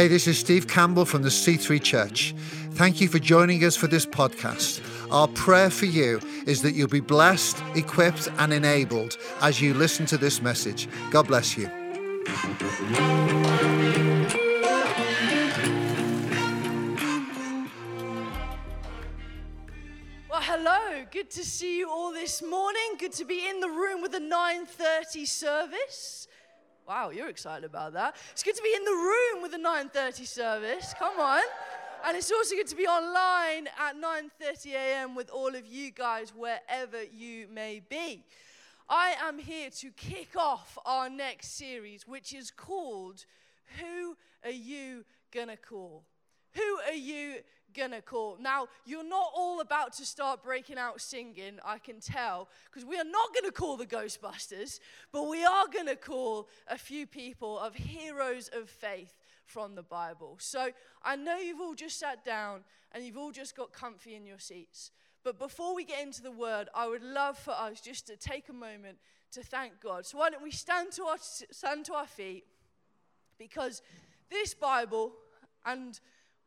Hey, this is Steve Campbell from the C3 Church. Thank you for joining us for this podcast. Our prayer for you is that you'll be blessed, equipped, and enabled as you listen to this message. God bless you. Well, hello. Good to see you all this morning. Good to be in the room with the 9:30 service. Wow, you're excited about that. It's good to be in the room with the 9:30 service. Come on. And it's also good to be online at 9:30 a.m. with all of you guys wherever you may be. I am here to kick off our next series which is called Who are you gonna call? Who are you gonna call? Now, you're not all about to start breaking out singing, I can tell, because we are not gonna call the Ghostbusters, but we are gonna call a few people of heroes of faith from the Bible. So I know you've all just sat down and you've all just got comfy in your seats. But before we get into the word, I would love for us just to take a moment to thank God. So why don't we stand to our, stand to our feet? Because this Bible and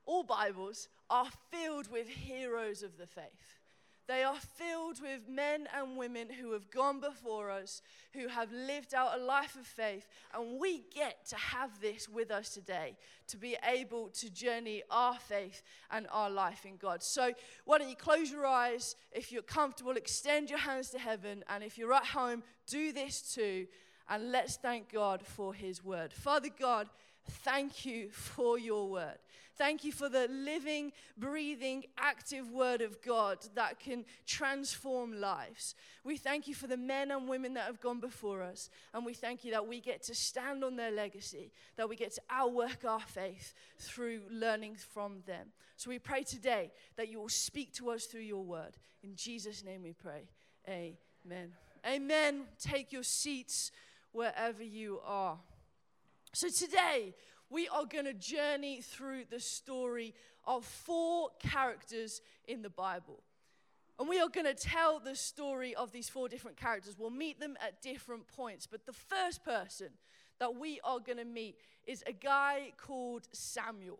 all Bibles are filled with heroes of the faith. They are filled with men and women who have gone before us, who have lived out a life of faith, and we get to have this with us today to be able to journey our faith and our life in God. So, why don't you close your eyes? If you're comfortable, extend your hands to heaven, and if you're at home, do this too, and let's thank God for His word. Father God, thank you for your word. Thank you for the living, breathing, active word of God that can transform lives. We thank you for the men and women that have gone before us. And we thank you that we get to stand on their legacy, that we get to outwork our faith through learning from them. So we pray today that you will speak to us through your word. In Jesus' name we pray. Amen. Amen. Take your seats wherever you are. So today, we are going to journey through the story of four characters in the Bible. And we are going to tell the story of these four different characters. We'll meet them at different points. But the first person that we are going to meet is a guy called Samuel.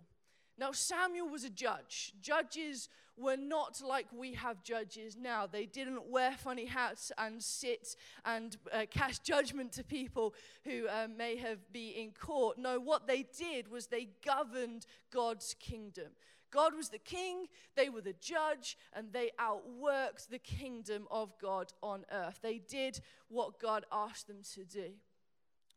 Now, Samuel was a judge. Judges were not like we have judges now. They didn't wear funny hats and sit and uh, cast judgment to people who uh, may have been in court. No, what they did was they governed God's kingdom. God was the king, they were the judge, and they outworked the kingdom of God on earth. They did what God asked them to do.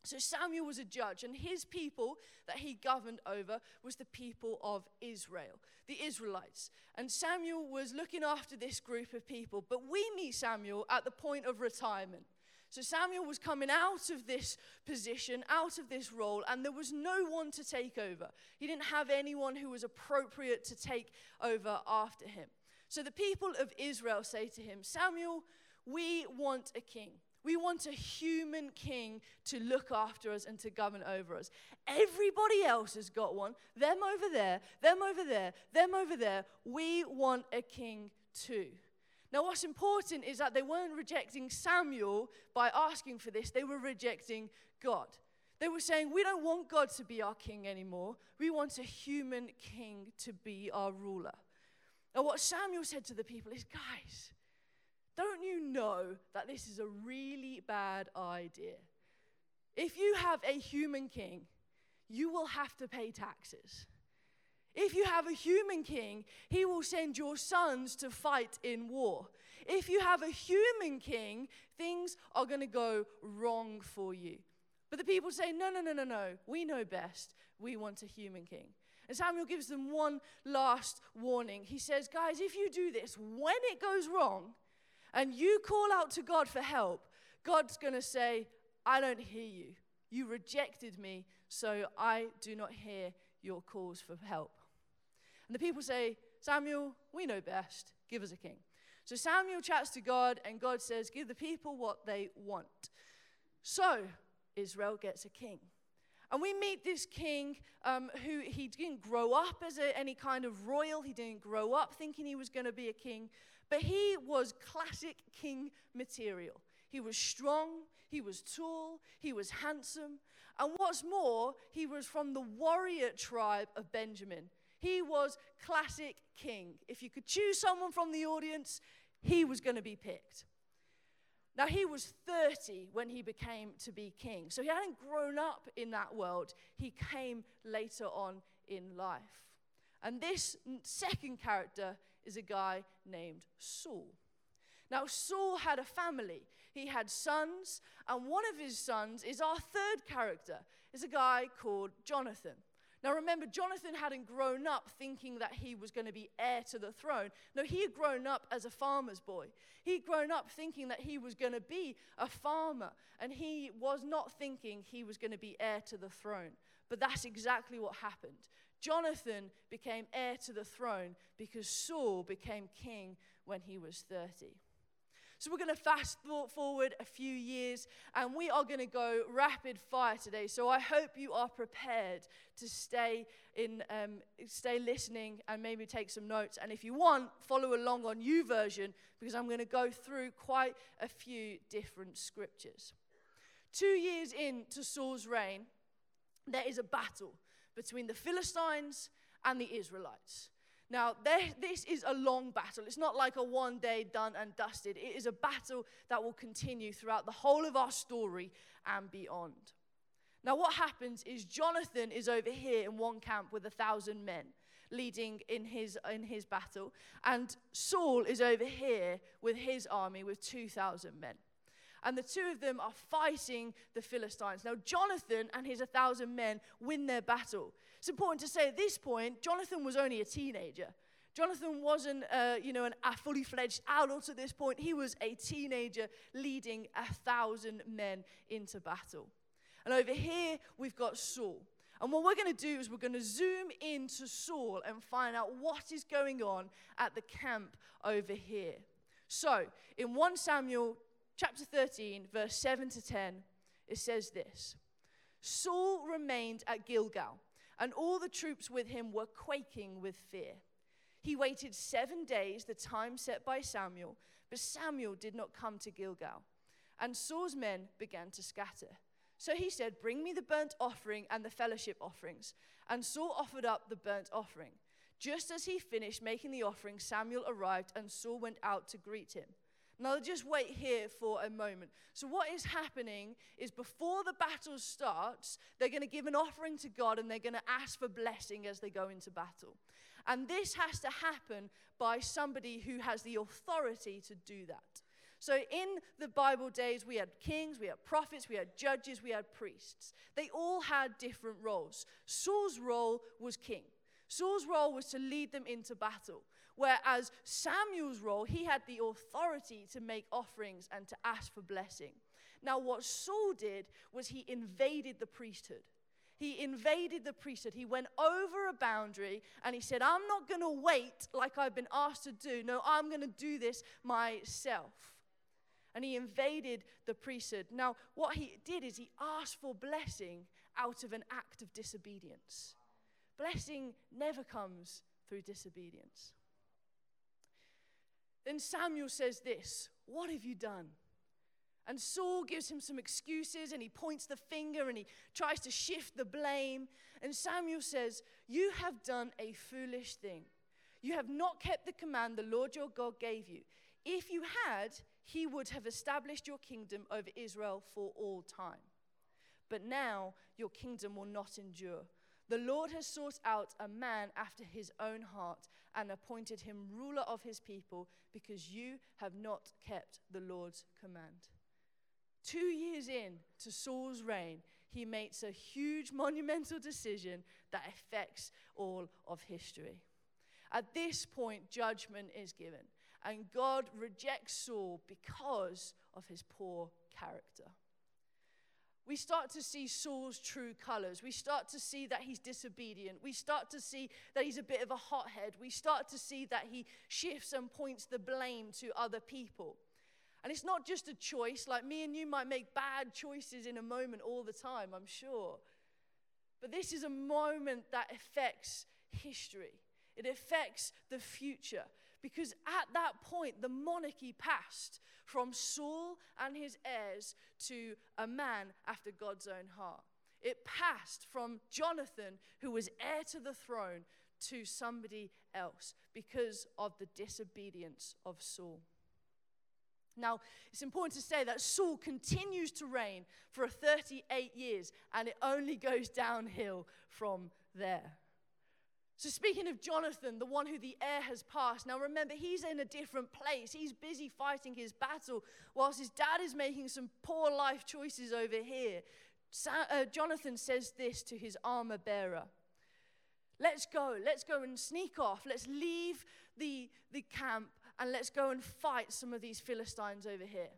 So Samuel was a judge, and his people that he governed over was the people of Israel, the Israelites. And Samuel was looking after this group of people. But we meet Samuel at the point of retirement. So Samuel was coming out of this position, out of this role, and there was no one to take over. He didn't have anyone who was appropriate to take over after him. So the people of Israel say to him, Samuel, we want a king. We want a human king to look after us and to govern over us. Everybody else has got one. Them over there, them over there, them over there. We want a king too. Now, what's important is that they weren't rejecting Samuel by asking for this, they were rejecting God. They were saying, We don't want God to be our king anymore. We want a human king to be our ruler. Now, what Samuel said to the people is, Guys, don't you know that this is a really bad idea? If you have a human king, you will have to pay taxes. If you have a human king, he will send your sons to fight in war. If you have a human king, things are going to go wrong for you. But the people say, no, no, no, no, no. We know best. We want a human king. And Samuel gives them one last warning. He says, guys, if you do this, when it goes wrong, and you call out to God for help, God's going to say, I don't hear you. You rejected me, so I do not hear your calls for help. And the people say, Samuel, we know best. Give us a king. So Samuel chats to God, and God says, Give the people what they want. So Israel gets a king. And we meet this king um, who he didn't grow up as a, any kind of royal. He didn't grow up thinking he was going to be a king. But he was classic king material. He was strong, he was tall, he was handsome, and what's more, he was from the warrior tribe of Benjamin. He was classic king. If you could choose someone from the audience, he was going to be picked. Now, he was 30 when he became to be king. So he hadn't grown up in that world. He came later on in life. And this second character is a guy named Saul. Now, Saul had a family. He had sons, and one of his sons is our third character, is a guy called Jonathan. Now remember, Jonathan hadn't grown up thinking that he was going to be heir to the throne. No, he had grown up as a farmer's boy. He'd grown up thinking that he was going to be a farmer, and he was not thinking he was going to be heir to the throne. But that's exactly what happened. Jonathan became heir to the throne because Saul became king when he was 30. So we're going to fast forward a few years and we are going to go rapid fire today. So I hope you are prepared to stay in, um, stay listening and maybe take some notes. And if you want, follow along on YouVersion because I'm going to go through quite a few different scriptures. Two years into Saul's reign, there is a battle between the Philistines and the Israelites. Now, this is a long battle. It's not like a one day done and dusted. It is a battle that will continue throughout the whole of our story and beyond. Now, what happens is Jonathan is over here in one camp with a thousand men leading in his, in his battle, and Saul is over here with his army with 2,000 men and the two of them are fighting the Philistines. Now, Jonathan and his 1,000 men win their battle. It's important to say at this point, Jonathan was only a teenager. Jonathan wasn't, uh, you know, an, a fully fledged adult at this point. He was a teenager leading a thousand men into battle. And over here, we've got Saul. And what we're going to do is we're going to zoom into Saul and find out what is going on at the camp over here. So, in 1 Samuel chapter 13, verse 7 to 10, it says this Saul remained at Gilgal, and all the troops with him were quaking with fear. He waited seven days, the time set by Samuel, but Samuel did not come to Gilgal. And Saul's men began to scatter. So he said, Bring me the burnt offering and the fellowship offerings. And Saul offered up the burnt offering. Just as he finished making the offering, Samuel arrived, and Saul went out to greet him. Now, just wait here for a moment. So, what is happening is before the battle starts, they're going to give an offering to God and they're going to ask for blessing as they go into battle. And this has to happen by somebody who has the authority to do that. So, in the Bible days, we had kings, we had prophets, we had judges, we had priests. They all had different roles. Saul's role was king. Saul's role was to lead them into battle. Whereas Samuel's role, he had the authority to make offerings and to ask for blessing. Now, what Saul did was he invaded the priesthood. He invaded the priesthood. He went over a boundary and he said, I'm not going to wait like I've been asked to do. No, I'm going to do this myself. And he invaded the priesthood. Now, what he did is he asked for blessing out of an act of disobedience. Blessing never comes through disobedience. Then Samuel says this What have you done? And Saul gives him some excuses and he points the finger and he tries to shift the blame. And Samuel says, You have done a foolish thing. You have not kept the command the Lord your God gave you. If you had, he would have established your kingdom over Israel for all time. But now your kingdom will not endure. The Lord has sought out a man after his own heart and appointed him ruler of his people because you have not kept the Lord's command. Two years in to Saul's reign, he makes a huge monumental decision that affects all of history. At this point, judgment is given, and God rejects Saul because of his poor character we start to see Saul's true colors. We start to see that he's disobedient. We start to see that he's a bit of a hothead. We start to see that he shifts and points the blame to other people. And it's not just a choice, like me and you might make bad choices in a moment all the time, I'm sure. But this is a moment that affects history, it affects the future. Because at that point, the monarchy passed from Saul and his heirs to a man after God's own heart. It passed from Jonathan, who was heir to the throne, to somebody else because of the disobedience of Saul. Now, it's important to say that Saul continues to reign for 38 years and it only goes downhill from there. So, speaking of Jonathan, the one who the heir has passed, now remember, he's in a different place. He's busy fighting his battle, whilst his dad is making some poor life choices over here. Uh, Jonathan says this to his armor bearer Let's go, let's go and sneak off. Let's leave the, the camp and let's go and fight some of these Philistines over here.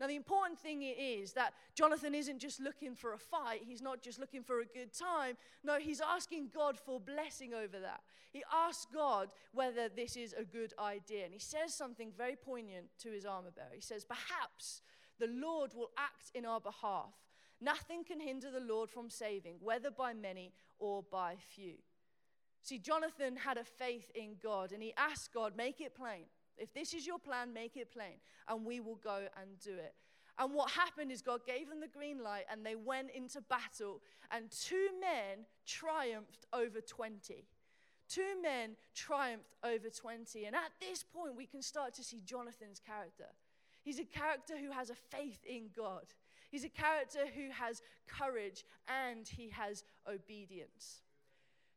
Now, the important thing is that Jonathan isn't just looking for a fight, he's not just looking for a good time. No, he's asking God for blessing over that. He asks God whether this is a good idea. And he says something very poignant to his armor bearer. He says, Perhaps the Lord will act in our behalf. Nothing can hinder the Lord from saving, whether by many or by few. See, Jonathan had a faith in God and he asked God, Make it plain. If this is your plan, make it plain, and we will go and do it. And what happened is God gave them the green light, and they went into battle, and two men triumphed over 20. Two men triumphed over 20. And at this point, we can start to see Jonathan's character. He's a character who has a faith in God. He's a character who has courage and he has obedience.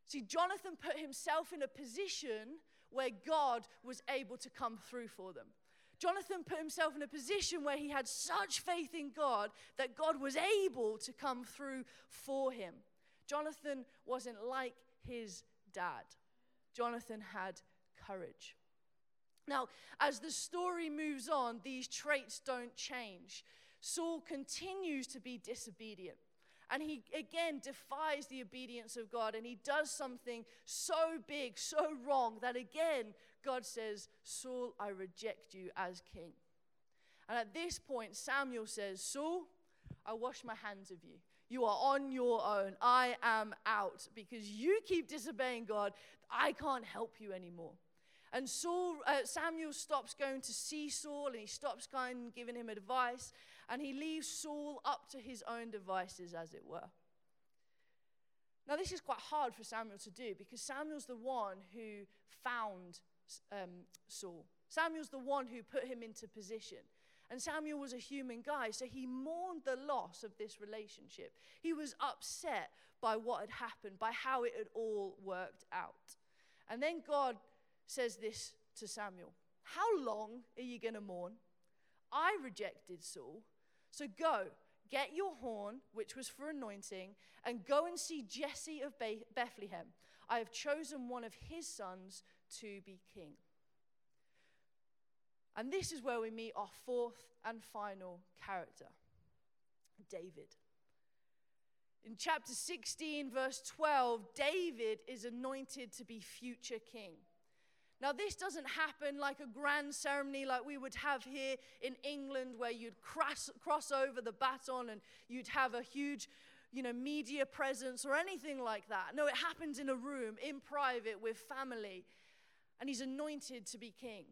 See, Jonathan put himself in a position where God was able to come through for them. Jonathan put himself in a position where he had such faith in God that God was able to come through for him. Jonathan wasn't like his dad, Jonathan had courage. Now, as the story moves on, these traits don't change. Saul continues to be disobedient. And he again defies the obedience of God and he does something so big, so wrong, that again God says, Saul, I reject you as king. And at this point, Samuel says, Saul, I wash my hands of you. You are on your own. I am out because you keep disobeying God. I can't help you anymore. And Saul, uh, Samuel stops going to see Saul and he stops going and giving him advice and he leaves Saul up to his own devices, as it were. Now, this is quite hard for Samuel to do because Samuel's the one who found um, Saul. Samuel's the one who put him into position. And Samuel was a human guy, so he mourned the loss of this relationship. He was upset by what had happened, by how it had all worked out. And then God says this to Samuel How long are you going to mourn? I rejected Saul. So go, get your horn, which was for anointing, and go and see Jesse of Bethlehem. I have chosen one of his sons to be king. And this is where we meet our fourth and final character David. In chapter 16, verse 12, David is anointed to be future king. Now, this doesn't happen like a grand ceremony like we would have here in England, where you'd cross, cross over the baton and you'd have a huge you know, media presence or anything like that. No, it happens in a room, in private, with family, and he's anointed to be king.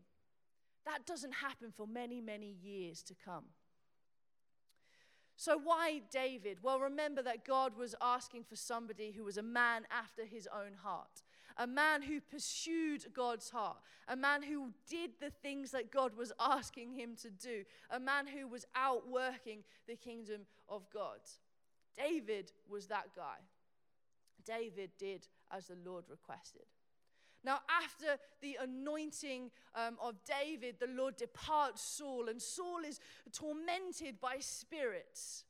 That doesn't happen for many, many years to come. So, why David? Well, remember that God was asking for somebody who was a man after his own heart, a man who pursued God's heart, a man who did the things that God was asking him to do, a man who was out working the kingdom of God. David was that guy. David did as the Lord requested. Now, after the anointing um, of David, the Lord departs Saul, and Saul is tormented by spirits.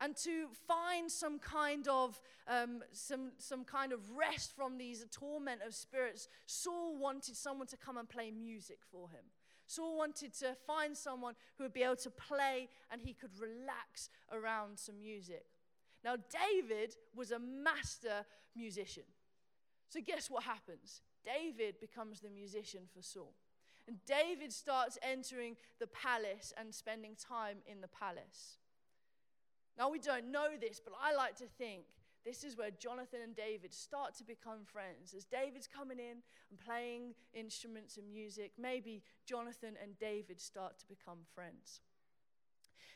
And to find some kind of um, some, some kind of rest from these torment of spirits, Saul wanted someone to come and play music for him. Saul wanted to find someone who would be able to play and he could relax around some music. Now, David was a master musician. So, guess what happens? David becomes the musician for Saul. And David starts entering the palace and spending time in the palace. Now, we don't know this, but I like to think this is where Jonathan and David start to become friends. As David's coming in and playing instruments and music, maybe Jonathan and David start to become friends.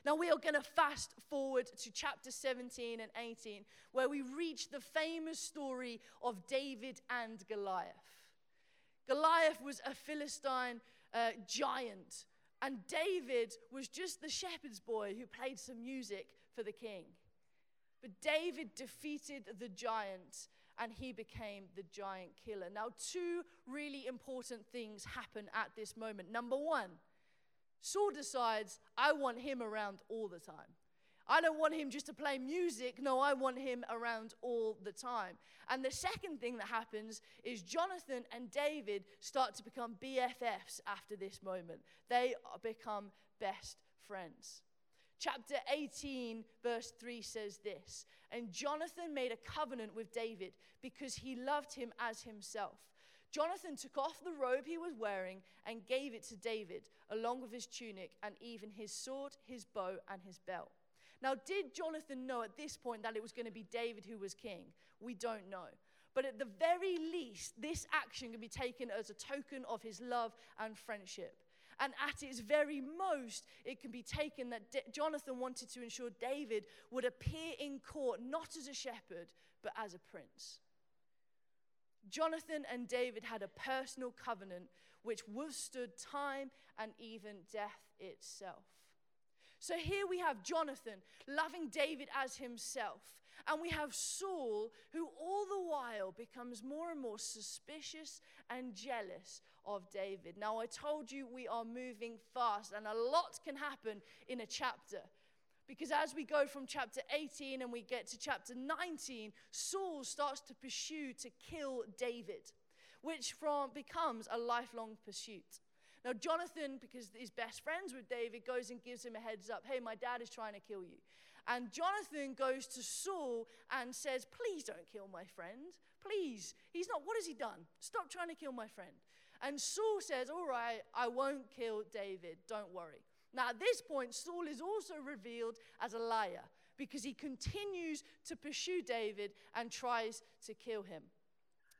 Now, we are going to fast forward to chapter 17 and 18, where we reach the famous story of David and Goliath. Goliath was a Philistine uh, giant, and David was just the shepherd's boy who played some music for the king. But David defeated the giant and he became the giant killer. Now, two really important things happen at this moment. Number one, Saul decides, I want him around all the time. I don't want him just to play music. No, I want him around all the time. And the second thing that happens is Jonathan and David start to become BFFs after this moment. They become best friends. Chapter 18, verse 3 says this And Jonathan made a covenant with David because he loved him as himself. Jonathan took off the robe he was wearing and gave it to David, along with his tunic and even his sword, his bow, and his belt. Now, did Jonathan know at this point that it was going to be David who was king? We don't know. But at the very least, this action can be taken as a token of his love and friendship. And at its very most, it can be taken that D- Jonathan wanted to ensure David would appear in court not as a shepherd, but as a prince. Jonathan and David had a personal covenant which withstood time and even death itself. So here we have Jonathan loving David as himself, and we have Saul who all the while becomes more and more suspicious and jealous of David. Now, I told you we are moving fast, and a lot can happen in a chapter. Because as we go from chapter 18 and we get to chapter 19, Saul starts to pursue to kill David, which from becomes a lifelong pursuit. Now, Jonathan, because he's best friends with David, goes and gives him a heads up hey, my dad is trying to kill you. And Jonathan goes to Saul and says, Please don't kill my friend. Please. He's not, what has he done? Stop trying to kill my friend. And Saul says, All right, I won't kill David. Don't worry. Now, at this point, Saul is also revealed as a liar because he continues to pursue David and tries to kill him.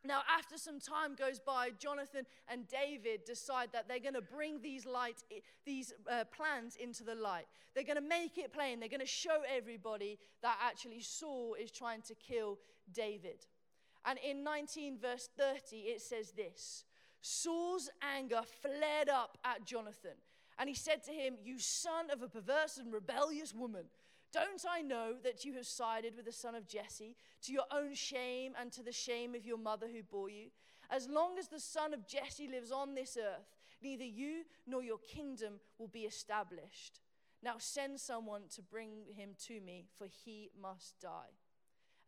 Now, after some time goes by, Jonathan and David decide that they're going to bring these light, these uh, plans into the light. They're going to make it plain. They're going to show everybody that actually Saul is trying to kill David. And in 19 verse 30, it says this Saul's anger flared up at Jonathan, and he said to him, You son of a perverse and rebellious woman, don't I know that you have sided with the son of Jesse to your own shame and to the shame of your mother who bore you? As long as the son of Jesse lives on this earth, neither you nor your kingdom will be established. Now send someone to bring him to me, for he must die.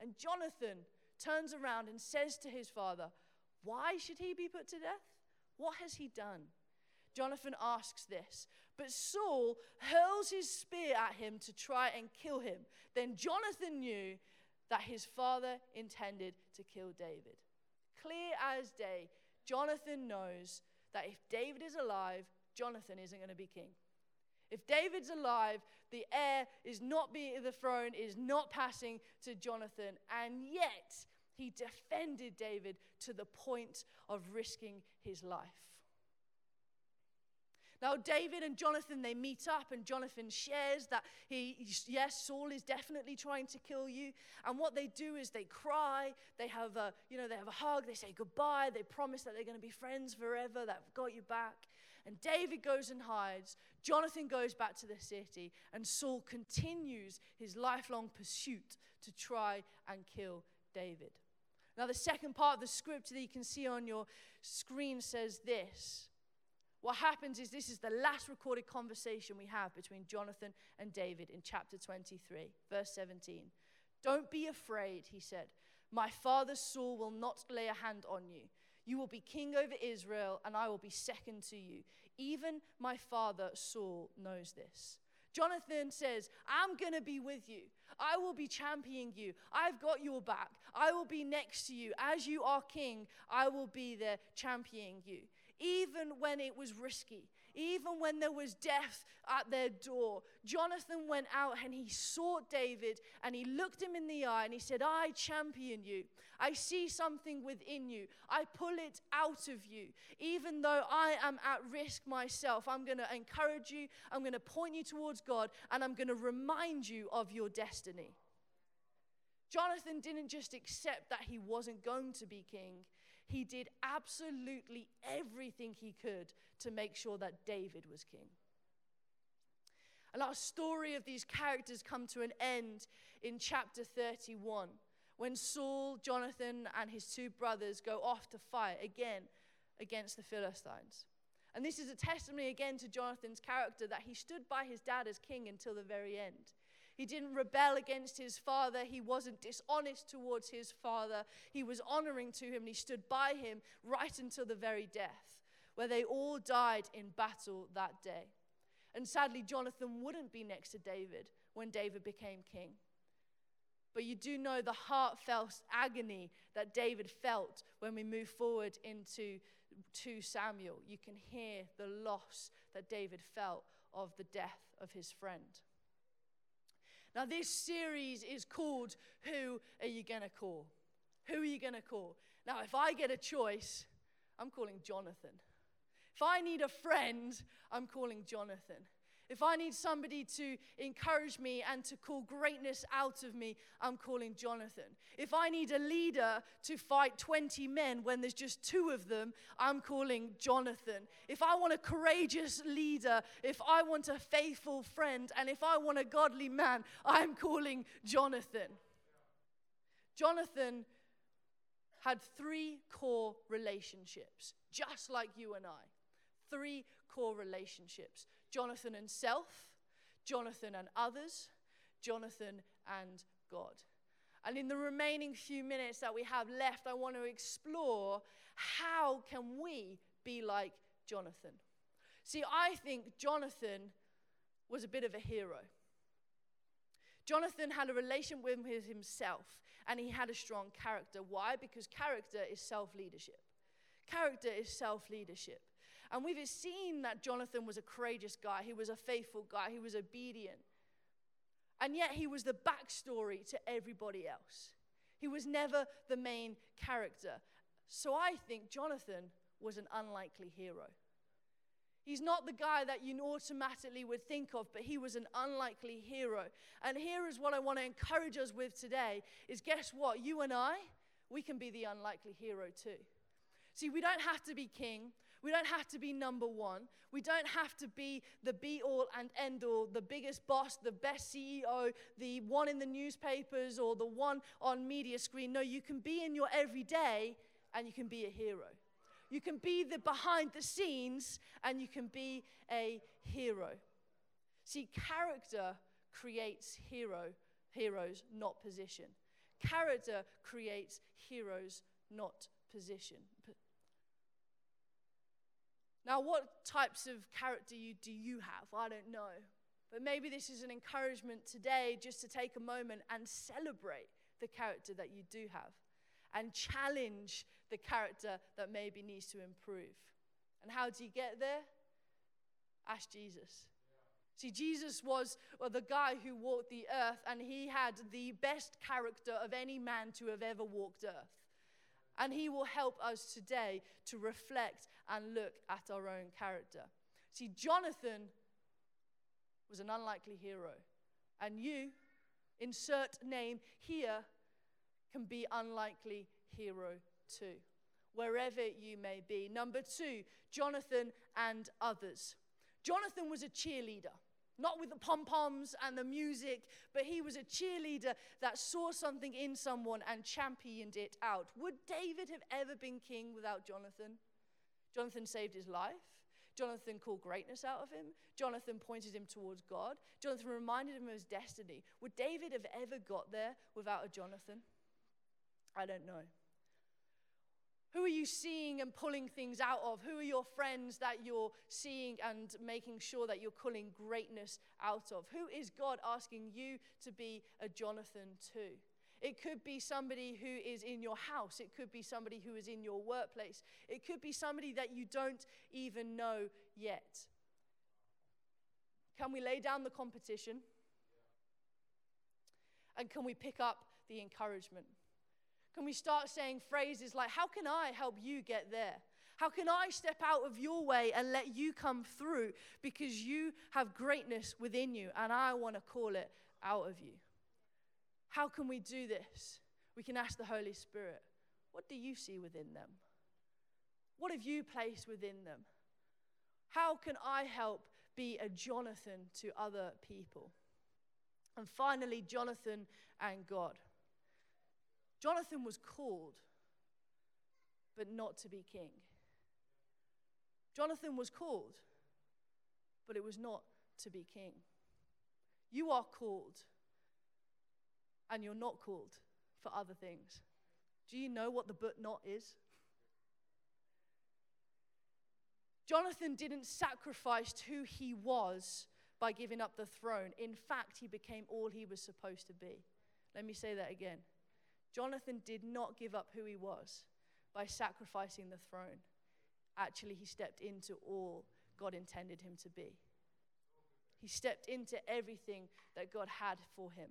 And Jonathan turns around and says to his father, Why should he be put to death? What has he done? Jonathan asks this, but Saul hurls his spear at him to try and kill him. Then Jonathan knew that his father intended to kill David. Clear as day, Jonathan knows that if David is alive, Jonathan isn't going to be king. If David's alive, the heir is not being the throne is not passing to Jonathan, and yet he defended David to the point of risking his life. Now, David and Jonathan, they meet up, and Jonathan shares that he, yes, Saul is definitely trying to kill you. And what they do is they cry, they have a, you know, they have a hug, they say goodbye, they promise that they're going to be friends forever, that have got you back. And David goes and hides, Jonathan goes back to the city, and Saul continues his lifelong pursuit to try and kill David. Now, the second part of the script that you can see on your screen says this what happens is this is the last recorded conversation we have between Jonathan and David in chapter 23, verse 17. Don't be afraid, he said. My father Saul will not lay a hand on you. You will be king over Israel, and I will be second to you. Even my father Saul knows this. Jonathan says, I'm going to be with you. I will be championing you. I've got your back. I will be next to you. As you are king, I will be there championing you even when it was risky, even when there was death at their door, Jonathan went out and he sought David and he looked him in the eye and he said, I champion you. I see something within you. I pull it out of you. Even though I am at risk myself, I'm going to encourage you, I'm going to point you towards God, and I'm going to remind you of your destiny. Jonathan didn't just accept that he wasn't going to be king, he did absolutely everything he could to make sure that David was king. And our story of these characters come to an end in chapter 31 when Saul, Jonathan, and his two brothers go off to fight again against the Philistines. And this is a testimony again to Jonathan's character that he stood by his dad as king until the very end. He didn't rebel against his father. He wasn't dishonest towards his father. He was honoring to him and he stood by him right until the very death, where they all died in battle that day. And sadly, Jonathan wouldn't be next to David when David became king. But you do know the heartfelt agony that David felt when we move forward into 2 Samuel. You can hear the loss that David felt of the death of his friend. Now, this series is called Who Are You Gonna Call? Who are you gonna call? Now, if I get a choice, I'm calling Jonathan. If I need a friend, I'm calling Jonathan. If I need somebody to encourage me and to call greatness out of me, I'm calling Jonathan. If I need a leader to fight 20 men when there's just two of them, I'm calling Jonathan. If I want a courageous leader, if I want a faithful friend, and if I want a godly man, I'm calling Jonathan. Jonathan had three core relationships, just like you and I three core relationships Jonathan and self, Jonathan and others, Jonathan and God. And in the remaining few minutes that we have left, I want to explore how can we be like Jonathan? See, I think Jonathan was a bit of a hero. Jonathan had a relation with himself and he had a strong character. Why? Because character is self leadership. Character is self leadership. And we've seen that Jonathan was a courageous guy, he was a faithful guy, he was obedient. And yet he was the backstory to everybody else. He was never the main character. So I think Jonathan was an unlikely hero. He's not the guy that you automatically would think of, but he was an unlikely hero. And here is what I want to encourage us with today is guess what? You and I, we can be the unlikely hero too. See, we don't have to be king. We don't have to be number one. We don't have to be the be all and end all, the biggest boss, the best CEO, the one in the newspapers or the one on media screen. No, you can be in your everyday and you can be a hero. You can be the behind the scenes and you can be a hero. See, character creates hero, heroes, not position. Character creates heroes, not position. Now, what types of character you, do you have? I don't know. But maybe this is an encouragement today just to take a moment and celebrate the character that you do have and challenge the character that maybe needs to improve. And how do you get there? Ask Jesus. See, Jesus was well, the guy who walked the earth, and he had the best character of any man to have ever walked earth. And He will help us today to reflect and look at our own character. See, Jonathan was an unlikely hero. And you, insert name here, can be unlikely hero too, wherever you may be. Number two, Jonathan and others. Jonathan was a cheerleader not with the pom poms and the music, but he was a cheerleader that saw something in someone and championed it out. Would David have ever been king without Jonathan? Jonathan saved his life. Jonathan called greatness out of him. Jonathan pointed him towards God. Jonathan reminded him of his destiny. Would David have ever got there without a Jonathan? I don't know. Who are you seeing and pulling things out of? Who are your friends that you're seeing and making sure that you're pulling greatness out of? Who is God asking you to be a Jonathan to? It could be somebody who is in your house. It could be somebody who is in your workplace. It could be somebody that you don't even know yet. Can we lay down the competition? And can we pick up the encouragement? Can we start saying phrases like, How can I help you get there? How can I step out of your way and let you come through because you have greatness within you and I want to call it out of you? How can we do this? We can ask the Holy Spirit, What do you see within them? What have you placed within them? How can I help be a Jonathan to other people? And finally, Jonathan and God. Jonathan was called, but not to be king. Jonathan was called, but it was not to be king. You are called, and you're not called for other things. Do you know what the but not is? Jonathan didn't sacrifice who he was by giving up the throne. In fact, he became all he was supposed to be. Let me say that again. Jonathan did not give up who he was by sacrificing the throne. Actually, he stepped into all God intended him to be. He stepped into everything that God had for him.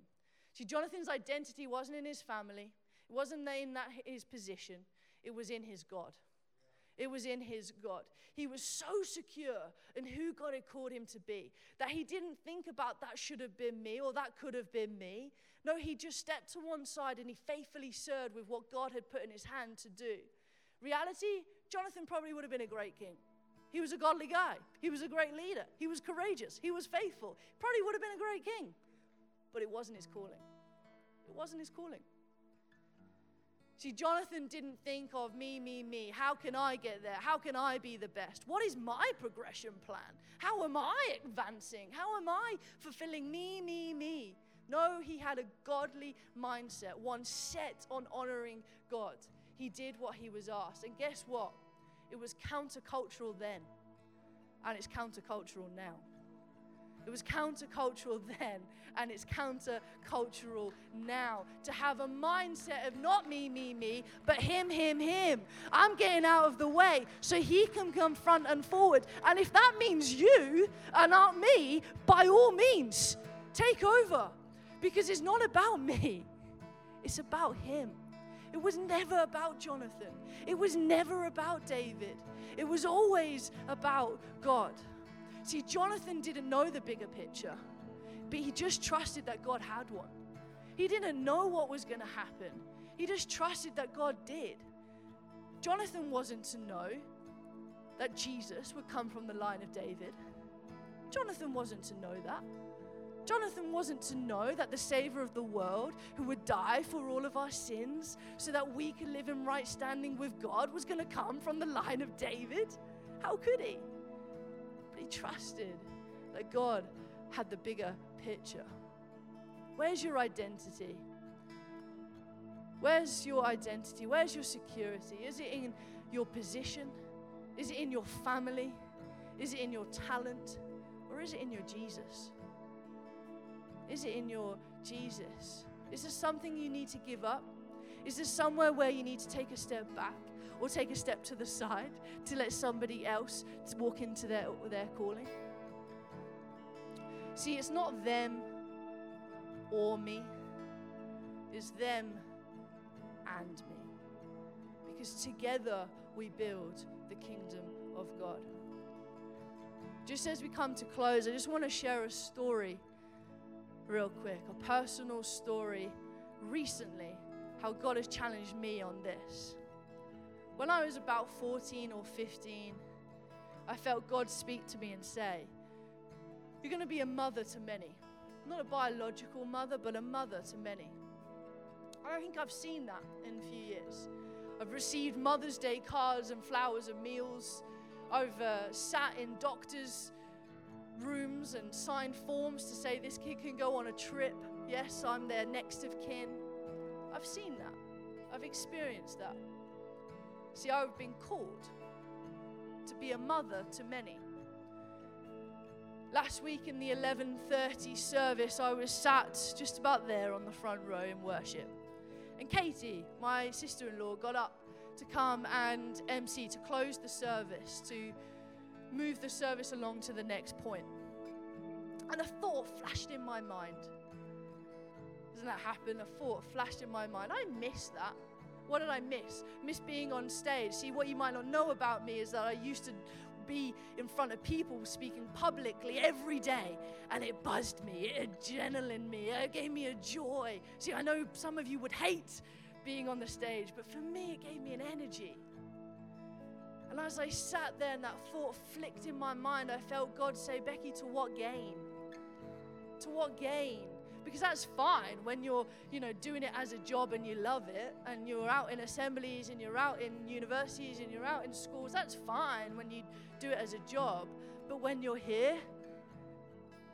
See, Jonathan's identity wasn't in his family, it wasn't in that his position, it was in his God. It was in his God. He was so secure in who God had called him to be that he didn't think about that should have been me or that could have been me. No, he just stepped to one side and he faithfully served with what God had put in his hand to do. Reality, Jonathan probably would have been a great king. He was a godly guy. He was a great leader. He was courageous. He was faithful. Probably would have been a great king. But it wasn't his calling. It wasn't his calling. See, Jonathan didn't think of me, me, me. How can I get there? How can I be the best? What is my progression plan? How am I advancing? How am I fulfilling me, me, me? No, he had a godly mindset, one set on honoring God. He did what he was asked. And guess what? It was countercultural then, and it's countercultural now. It was countercultural then, and it's countercultural now. To have a mindset of not me, me, me, but him, him, him. I'm getting out of the way so he can come front and forward. And if that means you and not me, by all means, take over. Because it's not about me, it's about him. It was never about Jonathan. It was never about David. It was always about God. See, Jonathan didn't know the bigger picture, but he just trusted that God had one. He didn't know what was going to happen, he just trusted that God did. Jonathan wasn't to know that Jesus would come from the line of David. Jonathan wasn't to know that. Jonathan wasn't to know that the Savior of the world, who would die for all of our sins so that we could live in right standing with God, was going to come from the line of David. How could he? But he trusted that God had the bigger picture. Where's your identity? Where's your identity? Where's your security? Is it in your position? Is it in your family? Is it in your talent? Or is it in your Jesus? Is it in your Jesus? Is there something you need to give up? Is there somewhere where you need to take a step back or take a step to the side to let somebody else walk into their, their calling? See, it's not them or me, it's them and me. Because together we build the kingdom of God. Just as we come to close, I just want to share a story real quick, a personal story recently, how God has challenged me on this. When I was about 14 or 15, I felt God speak to me and say, You're going to be a mother to many. Not a biological mother, but a mother to many. I don't think I've seen that in a few years. I've received Mother's Day cards and flowers and meals. I've uh, sat in doctors' rooms and signed forms to say this kid can go on a trip. Yes, I'm their next of kin. I've seen that. I've experienced that. See, I've been called to be a mother to many. Last week in the 11:30 service, I was sat just about there on the front row in worship. And Katie, my sister-in-law, got up to come and MC to close the service to move the service along to the next point. And a thought flashed in my mind. Doesn't that happen? A thought flashed in my mind. I miss that. What did I miss? Miss being on stage. See, what you might not know about me is that I used to be in front of people speaking publicly every day, and it buzzed me, it adrenaline me, it gave me a joy. See, I know some of you would hate being on the stage, but for me, it gave me an energy. And as I sat there and that thought flicked in my mind, I felt God say, Becky, to what gain? To what gain? Because that's fine when you're you know doing it as a job and you love it and you're out in assemblies and you're out in universities and you're out in schools that's fine when you do it as a job. But when you're here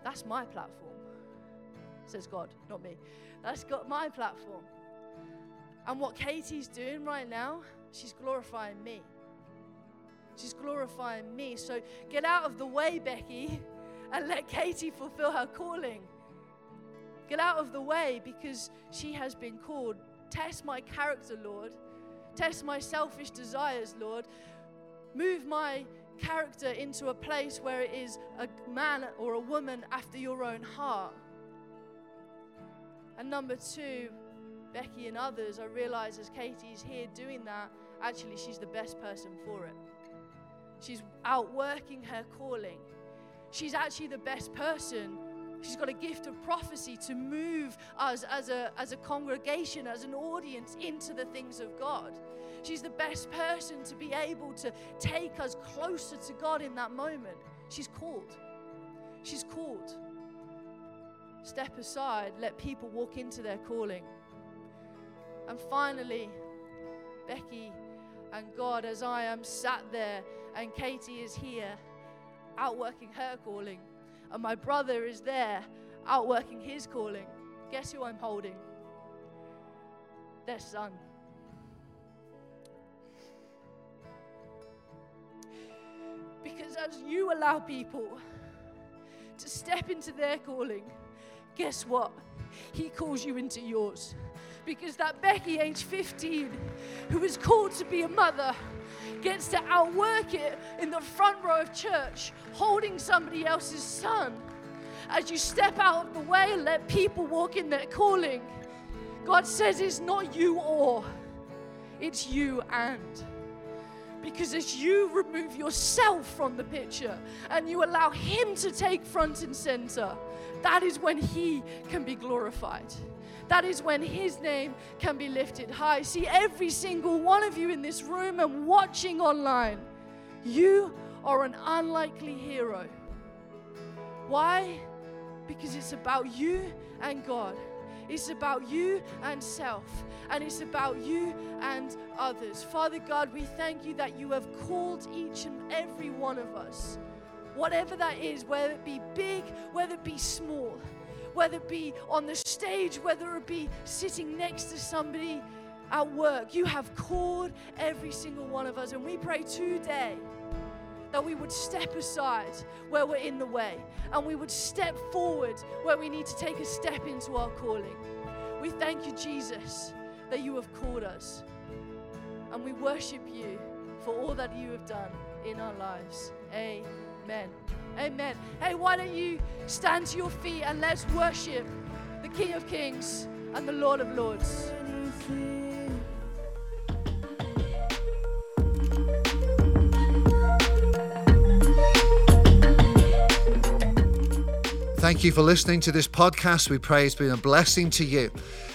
that's my platform says god not me. That's got my platform. And what katie's doing right now she's glorifying me. She's glorifying me. So get out of the way becky and let katie fulfill her calling Get out of the way because she has been called. Test my character, Lord. Test my selfish desires, Lord. Move my character into a place where it is a man or a woman after your own heart. And number two, Becky and others, I realize as Katie's here doing that, actually, she's the best person for it. She's outworking her calling. She's actually the best person She's got a gift of prophecy to move us as a, as a congregation, as an audience, into the things of God. She's the best person to be able to take us closer to God in that moment. She's called. She's called. Step aside, let people walk into their calling. And finally, Becky and God, as I am sat there and Katie is here, outworking her calling and my brother is there outworking his calling, guess who I'm holding? Their son. Because as you allow people to step into their calling, guess what? He calls you into yours. Because that Becky, age 15, who is called to be a mother, gets to outwork it in the front row of church, holding somebody else's son. As you step out of the way and let people walk in their calling, God says it's not you or, it's you and. Because as you remove yourself from the picture and you allow Him to take front and center, that is when He can be glorified that is when His name can be lifted high. See, every single one of you in this room and watching online, you are an unlikely hero. Why? Because it's about you and God. It's about you and self, and it's about you and others. Father God, we thank you that you have called each and every one of us, whatever that is, whether it be big, whether it be small whether it be on the stage, whether it be sitting next to somebody at work. You have called every single one of us. And we pray today that we would step aside where we're in the way and we would step forward where we need to take a step into our calling. We thank you, Jesus, that you have called us. And we worship you for all that you have done in our lives. Amen. Amen. Hey, why don't you stand to your feet and let's worship the King of Kings and the Lord of Lords. Thank you for listening to this podcast. We pray it's been a blessing to you.